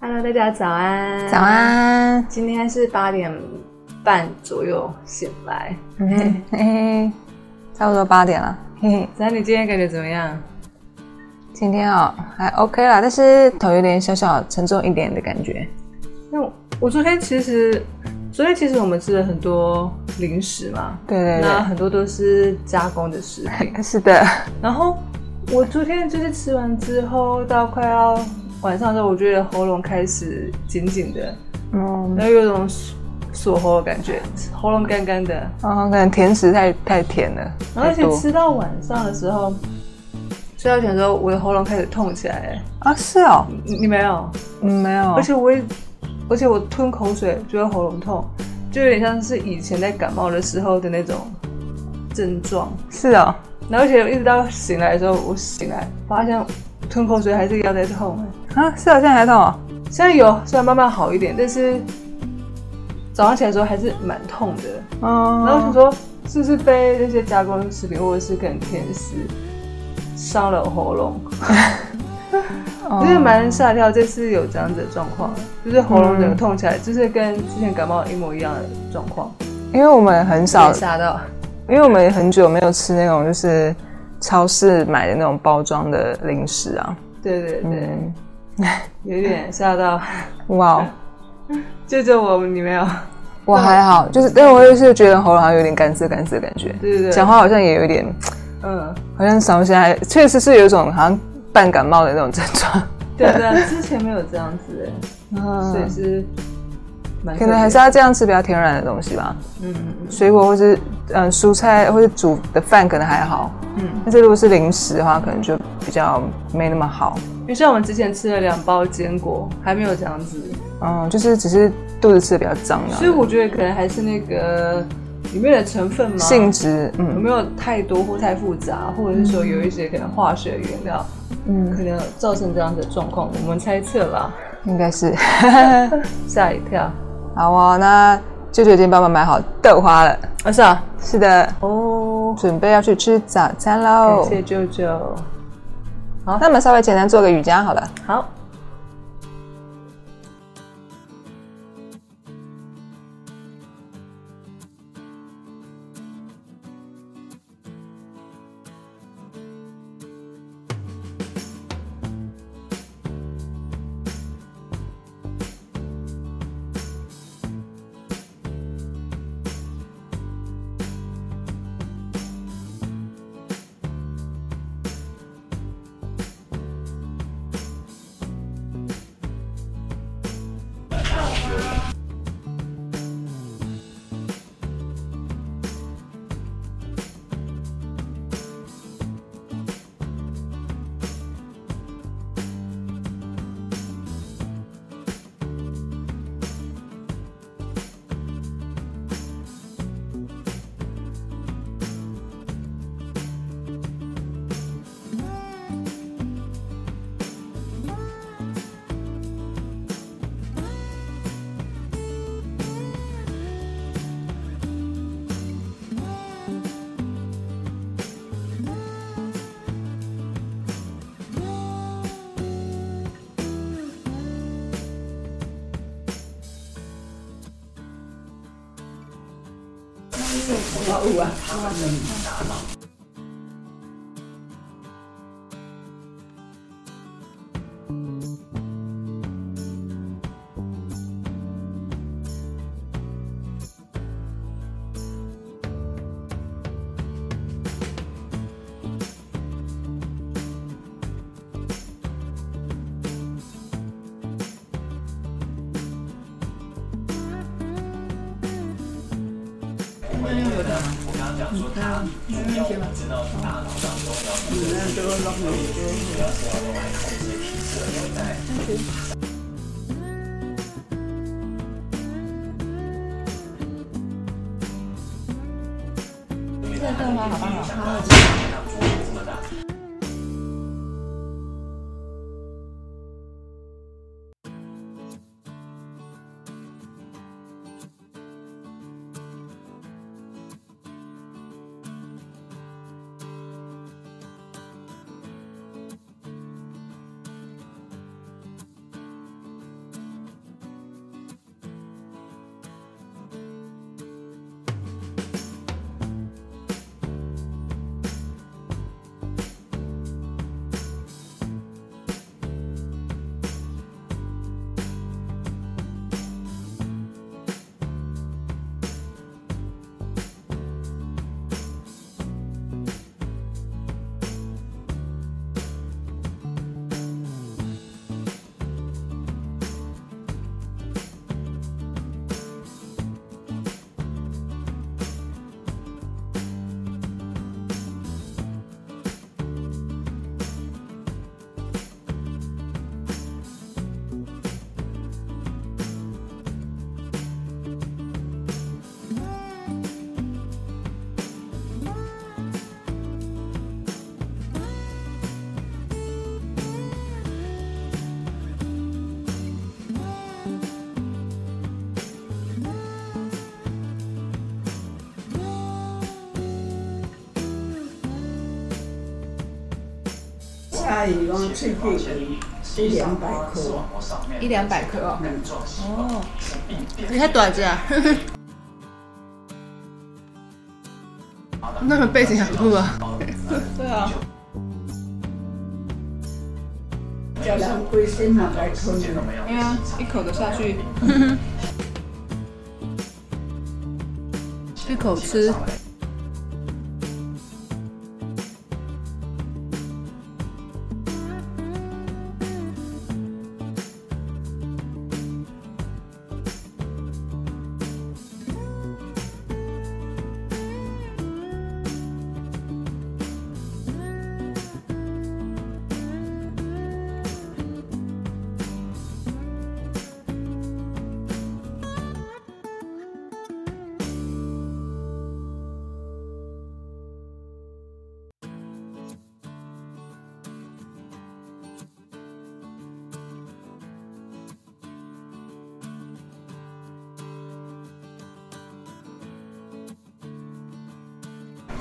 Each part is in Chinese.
Hello，大家早安。早。安，今天是八点半左右醒来。嘿嘿，差不多八点了，嘿嘿。那你今天感觉怎么样？今天哦还 OK 啦，但是头有点小小沉重一点的感觉。那我我昨天其实，昨天其实我们吃了很多零食嘛，对对那很多都是加工的食品。是的，然后我昨天就是吃完之后，到快要晚上的时候，我觉得喉咙开始紧紧的，嗯，然后有种锁锁喉的感觉，喉咙干干的。哦，可能甜食太太甜了，然后而且吃到晚上的时候，睡觉前的时候，我的喉咙开始痛起来。啊，是哦，你你没有？嗯，没有，而且我也，而且我吞口水就会喉咙痛，就有点像是以前在感冒的时候的那种症状。是哦，然后而且一直到醒来的时候，我醒来发现吞口水还是一样在痛。啊，是啊，现在还痛哦，现在有虽然慢慢好一点，但是早上起来的时候还是蛮痛的。嗯，然后我想说，是不是被那些加工食品或者是可能甜食伤了喉咙？哦就是蛮吓一跳，这次有这样子的状况，就是喉咙整个痛起来，就是跟之前感冒一模一样的状况，因为我们很少被，吓到。因为我们很久没有吃那种就是超市买的那种包装的零食啊，对对对，嗯，有点吓到。哇哦。就就我你没有？我还好，就是，但我也是觉得喉咙好像有点干涩干涩的感觉，对对对，讲话好像也有一点，嗯，好像嗓子还确实是有一种好像半感冒的那种症状，对对，之前没有这样子哎，所以嗯，是蛮可能还是要这样吃比较天然的东西吧，嗯嗯水果或是嗯蔬菜或者煮的饭可能还好，嗯，但是如果是零食的话，可能就比较没那么好，因为像我们之前吃了两包坚果，还没有这样子，嗯，就是只是肚子吃的比较脏所以，我觉得可能还是那个里面的成分嘛，性质，有嗯没有太多或太复杂，或者是说有一些可能化学原料，嗯。可嗯，能造成这样的状况，我们猜测啦，应该是，吓一跳。好哦，那舅舅已经帮我们买好豆花了，啊是啊，是的，哦，准备要去吃早餐感喽。谢舅舅。好那我们稍微简单做个瑜伽好了。好，我 와, 사. 嗯，嗯主要进到差伊讲喙齿一两百克，一两百克哦。哦，你太短只啊！那个背景很酷啊。对啊。叫人规身嘛来吞。哎呀，一口的下去。一口吃。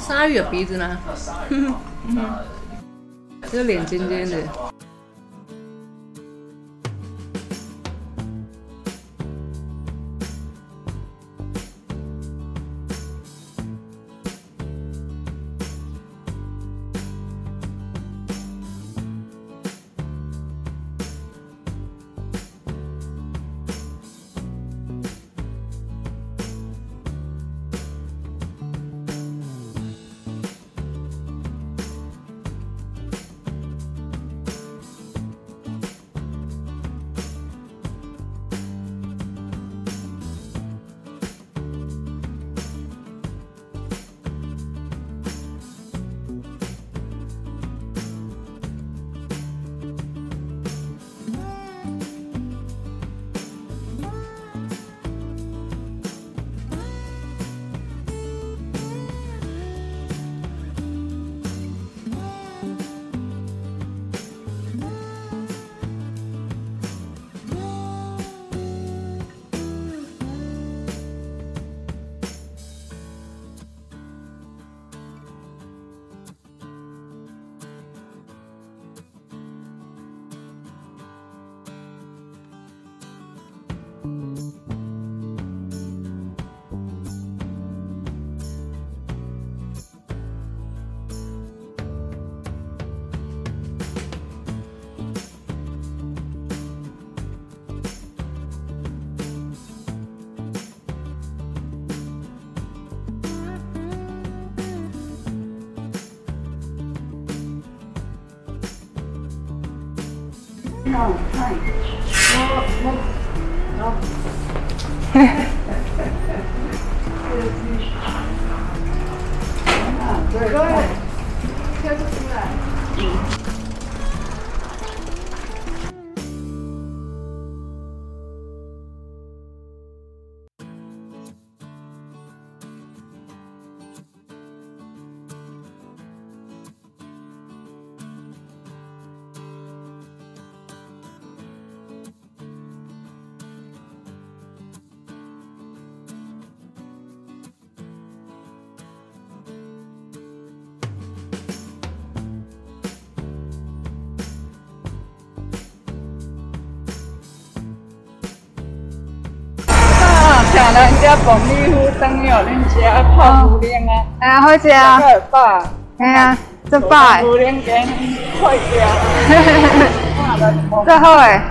鲨鱼有鼻子吗？这个脸尖尖的。对对，跳出来。嗯。人家凤梨酥等于恁吃泡芙莲啊！哎呀，好食啊！饱，哎呀，真饱泡芙莲给快掉，这好诶。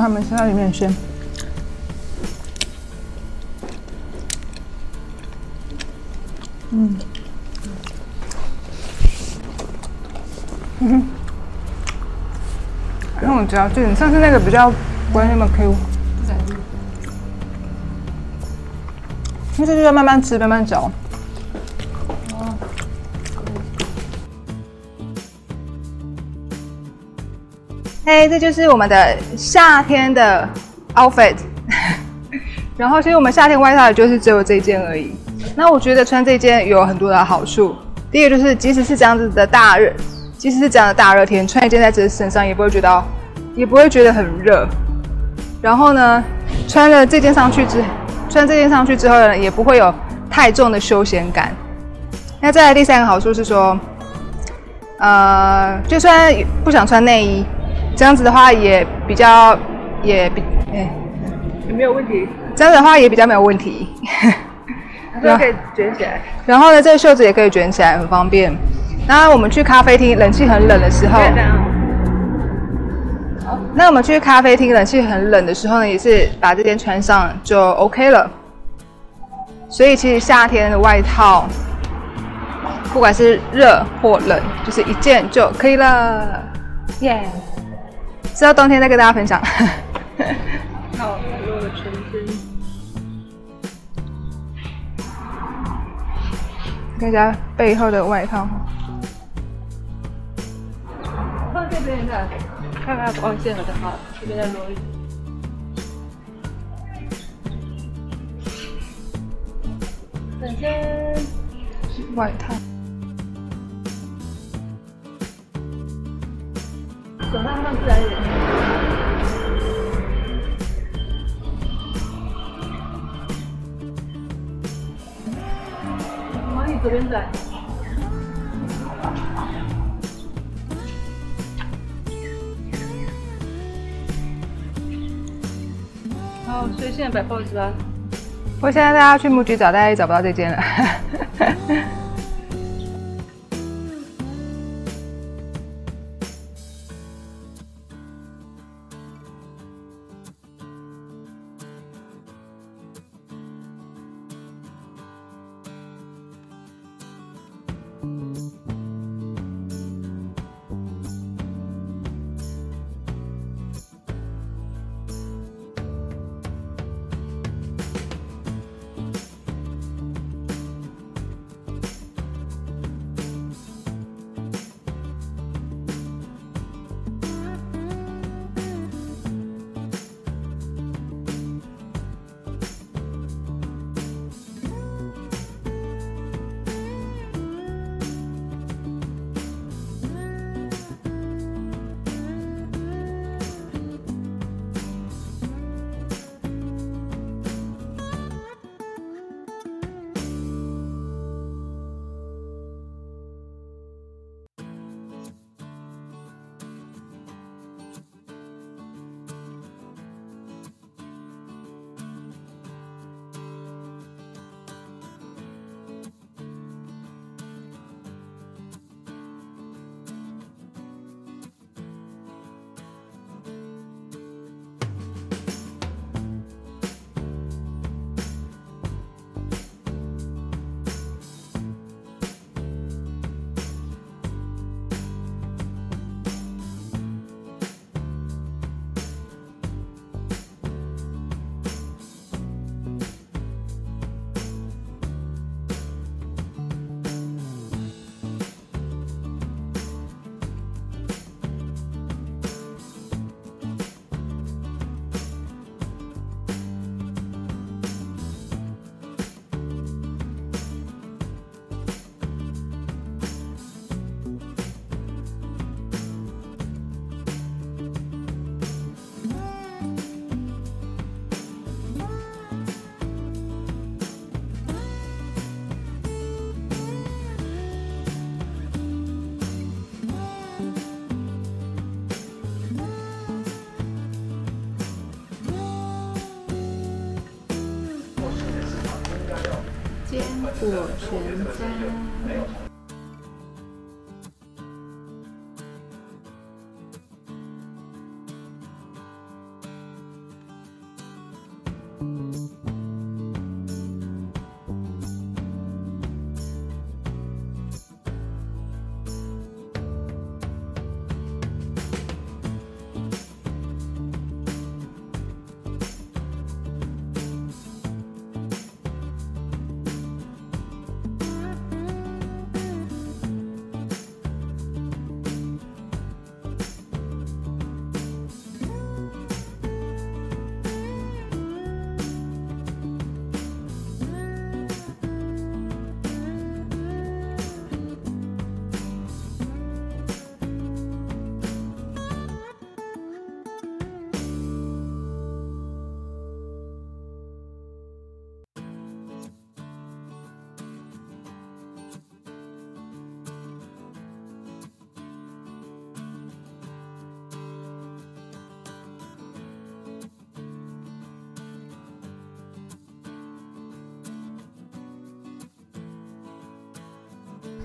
很甜，我还没吃到里面鲜。嗯，嗯，然后我知道，就你上次那个比较关那么 Q。不敢吃。那这就要慢慢吃，慢慢嚼。哎，这就是我们的夏天的 outfit。然后，其实我们夏天外套也就是只有这件而已。那我觉得穿这件有很多的好处。第一个就是，即使是这样子的大热，即使是这样的大热天，穿一件在自己身上也不会觉得，也不会觉得很热。然后呢，穿了这件上去之，穿这件上去之后呢，也不会有太重的休闲感。那再来第三个好处是说，呃，就算不想穿内衣，这样子的话也比较也比哎，有没有问题？这样子的话也比较没有问题。这可以卷起来。然后呢，这个袖子也可以卷起来，很方便。那我们去咖啡厅，冷气很冷的时候，那我们去咖啡厅，冷气很冷的时候呢，也是把这件穿上就 OK 了。所以其实夏天的外套，不管是热或冷，就是一件就可以了。耶！直到冬天再跟大家分享。好，我的全身。看一下背后的外套。放这边的，看看光线好不好？这边再挪一点。本身外套。手上放自然一点。往你左边转。好，所以现在摆 pose 吧。我现在大家去木局找，大家也找不到这间了。我全家。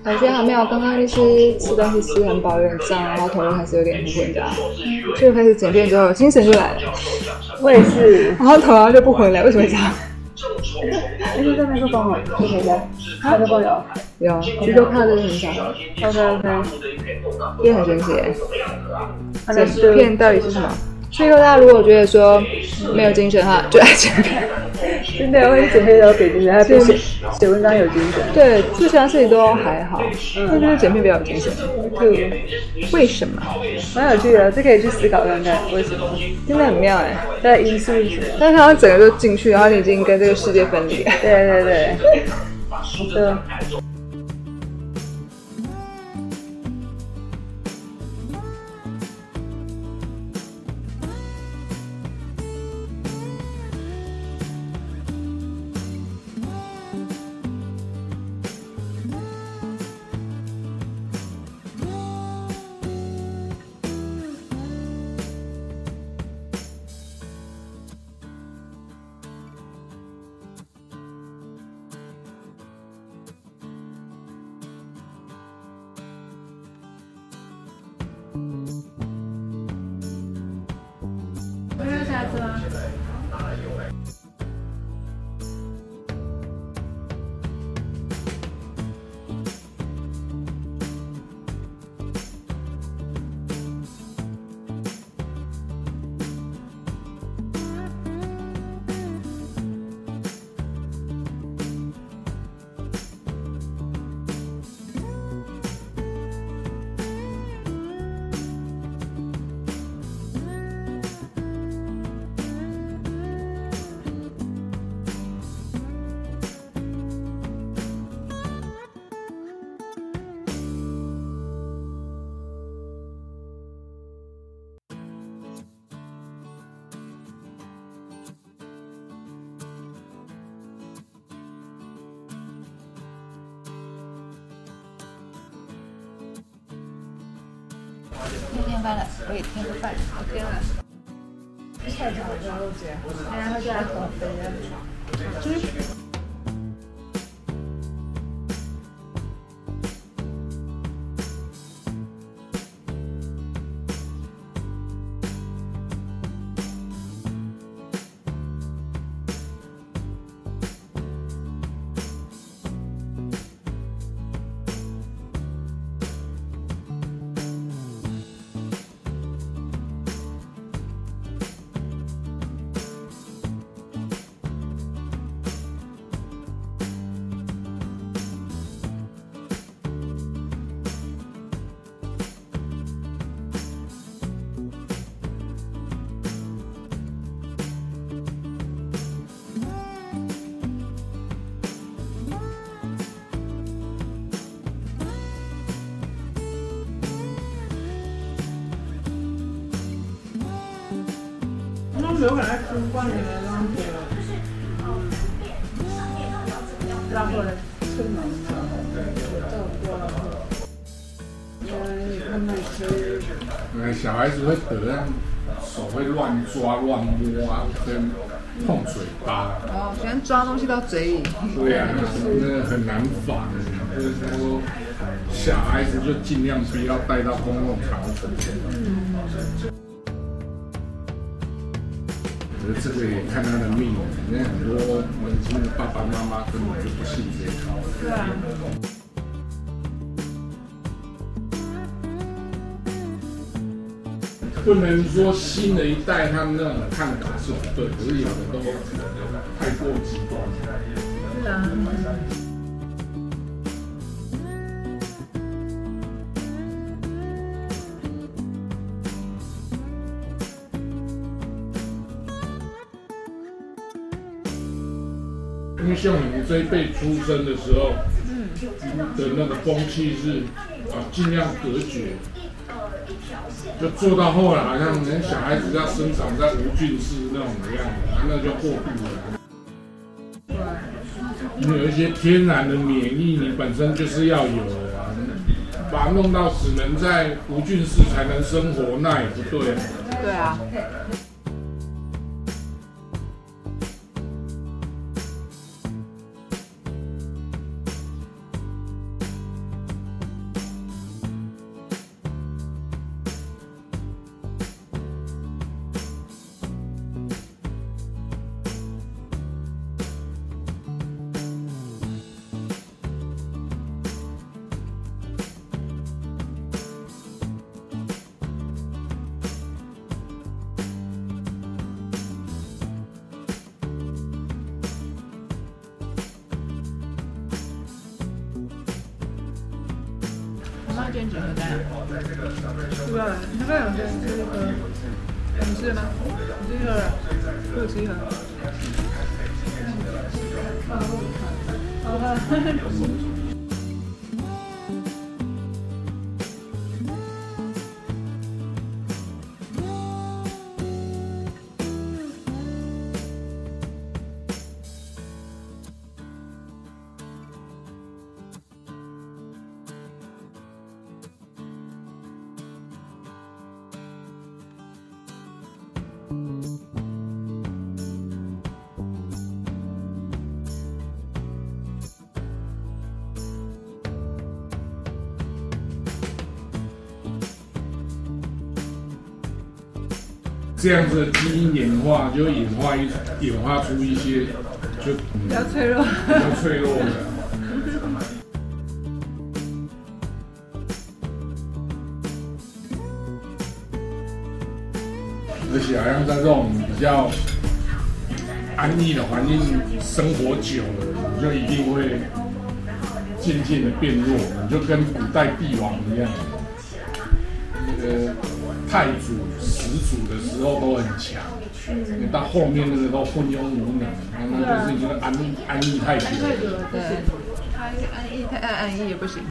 我觉得还没有，刚刚就是吃东西吃很饱，有点胀，然后头还是有点昏昏的，就开始剪片之后精神就来了，我也是。然后头然后就不回来，为什么会这样？哎，这麦克风哦，就可以的。麦克风有，有，其实看真的很少，OK OK。也很神奇耶。那剪片到底是什么？所以说大家如果觉得说没有精神的话，就爱剪片。真的会剪片都给精神，还比写写文章有精神。对，做其他事情都还好，但就是剪片比较有精神。对，为什么？蛮有趣的，这可以去思考看看为什么。真的很妙哎。它的因素是什么？但是他整个就进去，然后你已经跟这个世界分离对。对对对。好的。天发了，我也添个饭，我天了。菜炒肉肉节，然后就来口肥了。呃，小孩子会得啊，手会乱抓、乱摸啊，跟碰嘴巴。哦，喜欢抓东西到嘴里。对啊，那个很难防。就是说，小孩子就尽量不要带到公共场所。可是这个也看他的命，因为很多年轻的爸爸妈妈根本就不信这一套。对啊。不能说新的一代他们那种看法是不对，可是有的都太过极端。是啊。像你们这一辈出生的时候，的那个风气是啊，尽量隔绝。就做到后来，好像连小孩子要生长在无菌室那种的样子，那就过度了。你有一些天然的免疫，你本身就是要有的啊。把它弄到只能在无菌室才能生活，那也不对啊。对啊。妈今天几盒蛋啊？对吧，你刚刚有人吃一盒，你吃了吗？你吃一盒了，我有吃一盒。这样子的基因演化就会演化一演化出一些就比比较脆弱。比较脆弱的。好像在这种比较安逸的环境生活久了，你就一定会渐渐的变弱，你就跟古代帝王一样，那个太祖、始祖的时候都很强，你到后面那个都昏庸无能，那那就是已经安逸安逸太久了。对，他安逸太安逸也不行。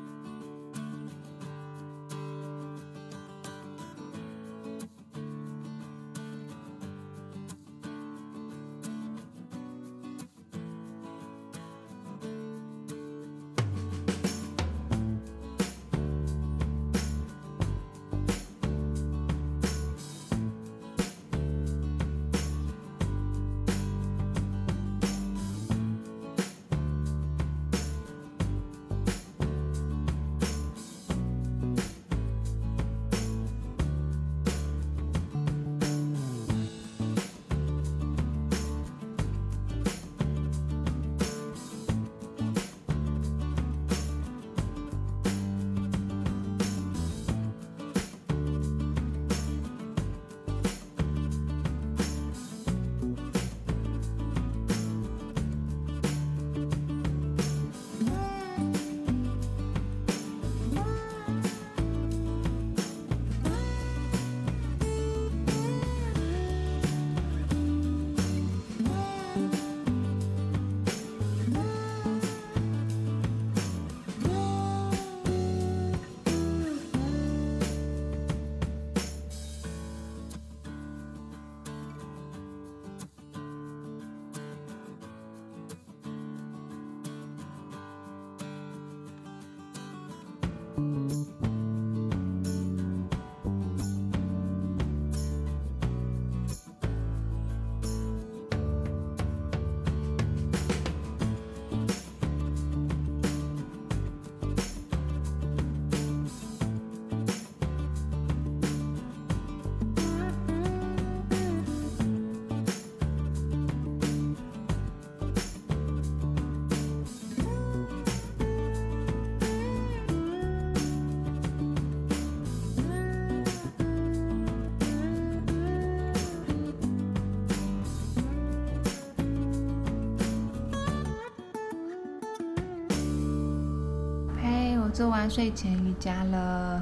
做完睡前瑜伽了。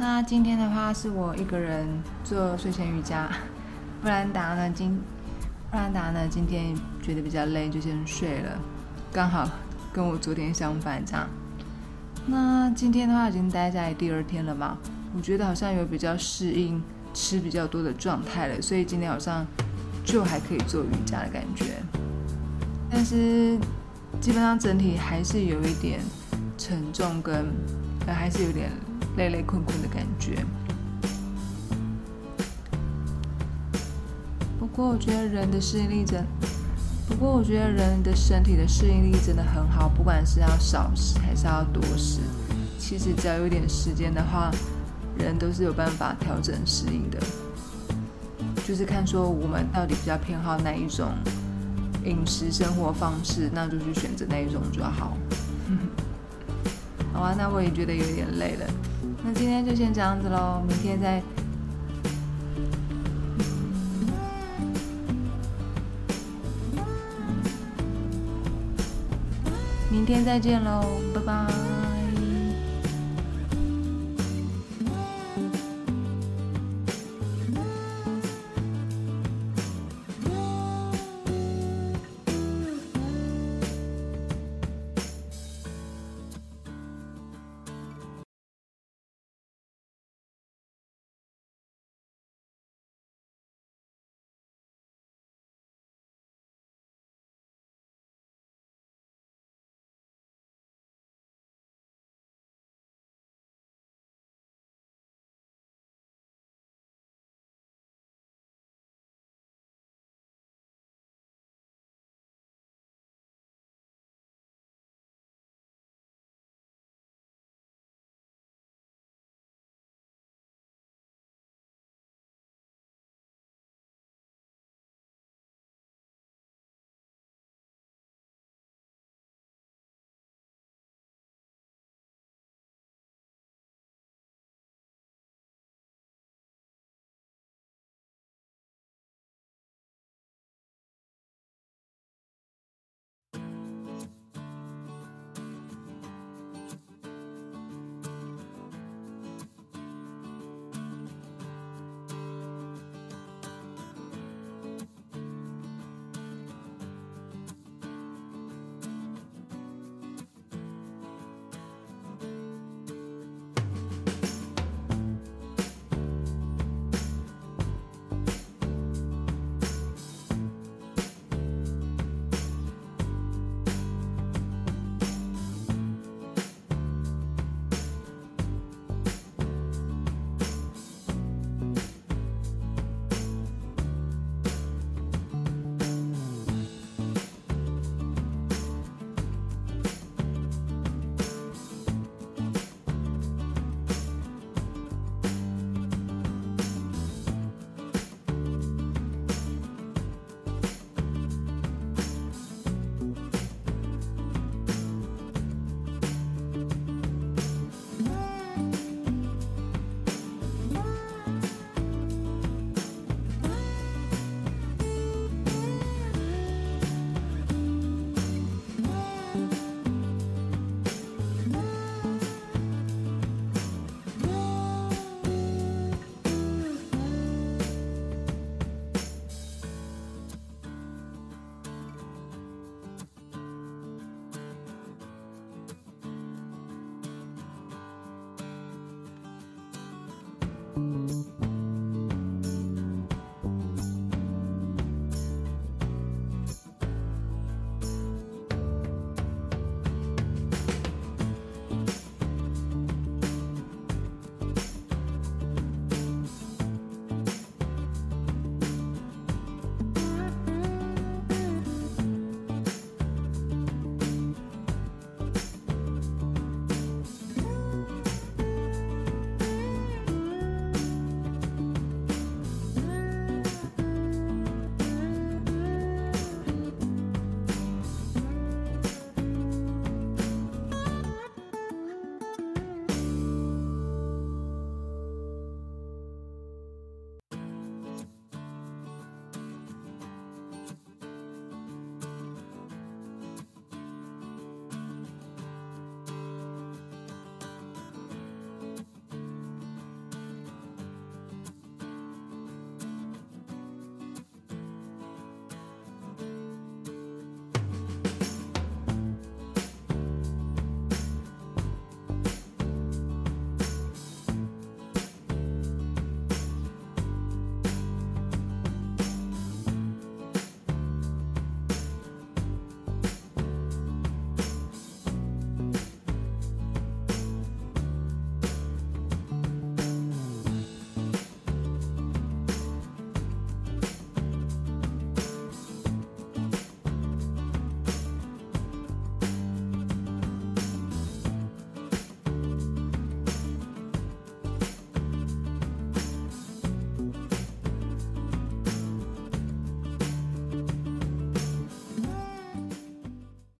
那今天的话是我一个人做睡前瑜伽，布兰达呢今布兰达呢今天觉得比较累，就先睡了，刚好跟我昨天相反这样。那今天的话已经待在第二天了嘛，我觉得好像有比较适应吃比较多的状态了，所以今天好像就还可以做瑜伽的感觉。但是基本上整体还是有一点沉重跟，还是有点累累困困的感觉。不过我觉得人的适应力真，不过我觉得人的身体的适应力真的很好，不管是要少食还是要多食，其实只要有点时间的话，人都是有办法调整适应的。就是看说我们到底比较偏好哪一种饮食生活方式，那就去选择那一种就好。好吧，那我也觉得有点累了，那今天就先这样子喽，明天再。明天再见喽，拜拜。